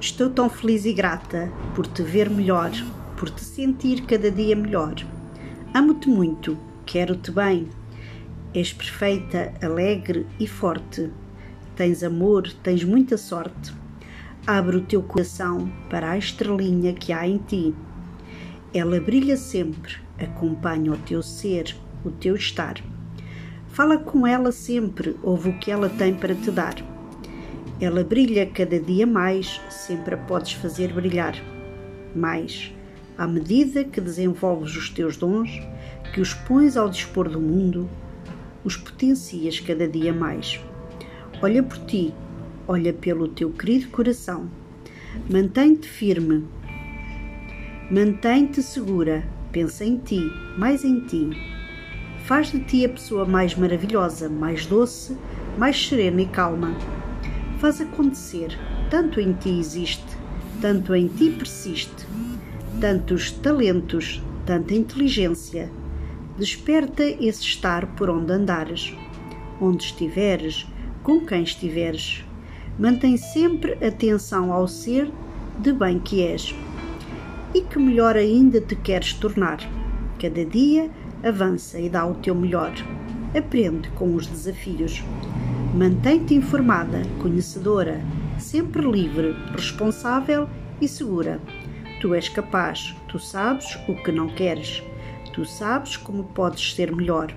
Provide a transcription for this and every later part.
Estou tão feliz e grata por te ver melhor, por te sentir cada dia melhor. Amo-te muito, quero-te bem. És perfeita, alegre e forte. Tens amor, tens muita sorte. Abre o teu coração para a estrelinha que há em ti. Ela brilha sempre, acompanha o teu ser, o teu estar. Fala com ela sempre, ouve o que ela tem para te dar. Ela brilha cada dia mais, sempre a podes fazer brilhar. Mais, à medida que desenvolves os teus dons, que os pões ao dispor do mundo, os potencias cada dia mais. Olha por ti, olha pelo teu querido coração. Mantém-te firme, mantém-te segura, pensa em ti, mais em ti. Faz de ti a pessoa mais maravilhosa, mais doce, mais serena e calma faz acontecer. Tanto em ti existe, tanto em ti persiste. Tantos talentos, tanta inteligência. Desperta esse estar por onde andares, onde estiveres, com quem estiveres. Mantém sempre atenção ao ser de bem que és e que melhor ainda te queres tornar. Cada dia avança e dá o teu melhor. Aprende com os desafios. Mantém-te informada, conhecedora, sempre livre, responsável e segura. Tu és capaz, tu sabes o que não queres, tu sabes como podes ser melhor.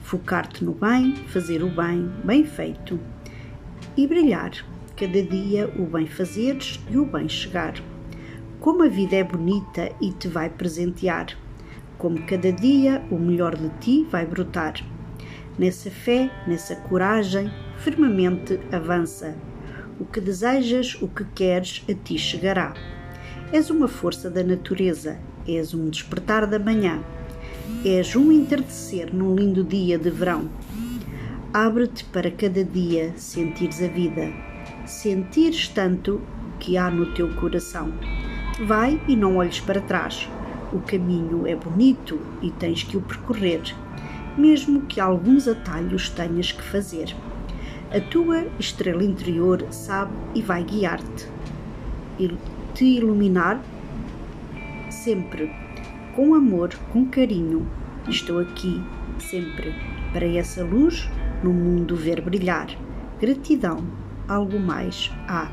Focar-te no bem, fazer o bem, bem feito. E brilhar, cada dia o bem fazeres e o bem chegar. Como a vida é bonita e te vai presentear, como cada dia o melhor de ti vai brotar Nessa fé, nessa coragem, firmemente avança. O que desejas, o que queres, a ti chegará. És uma força da natureza, és um despertar da manhã, és um entardecer num lindo dia de verão. Abre-te para cada dia sentires a vida, sentires tanto que há no teu coração. Vai e não olhes para trás. O caminho é bonito e tens que o percorrer mesmo que alguns atalhos tenhas que fazer. A tua estrela interior sabe e vai guiar-te e te iluminar sempre com amor, com carinho. Estou aqui sempre para essa luz no mundo ver brilhar. Gratidão, algo mais há.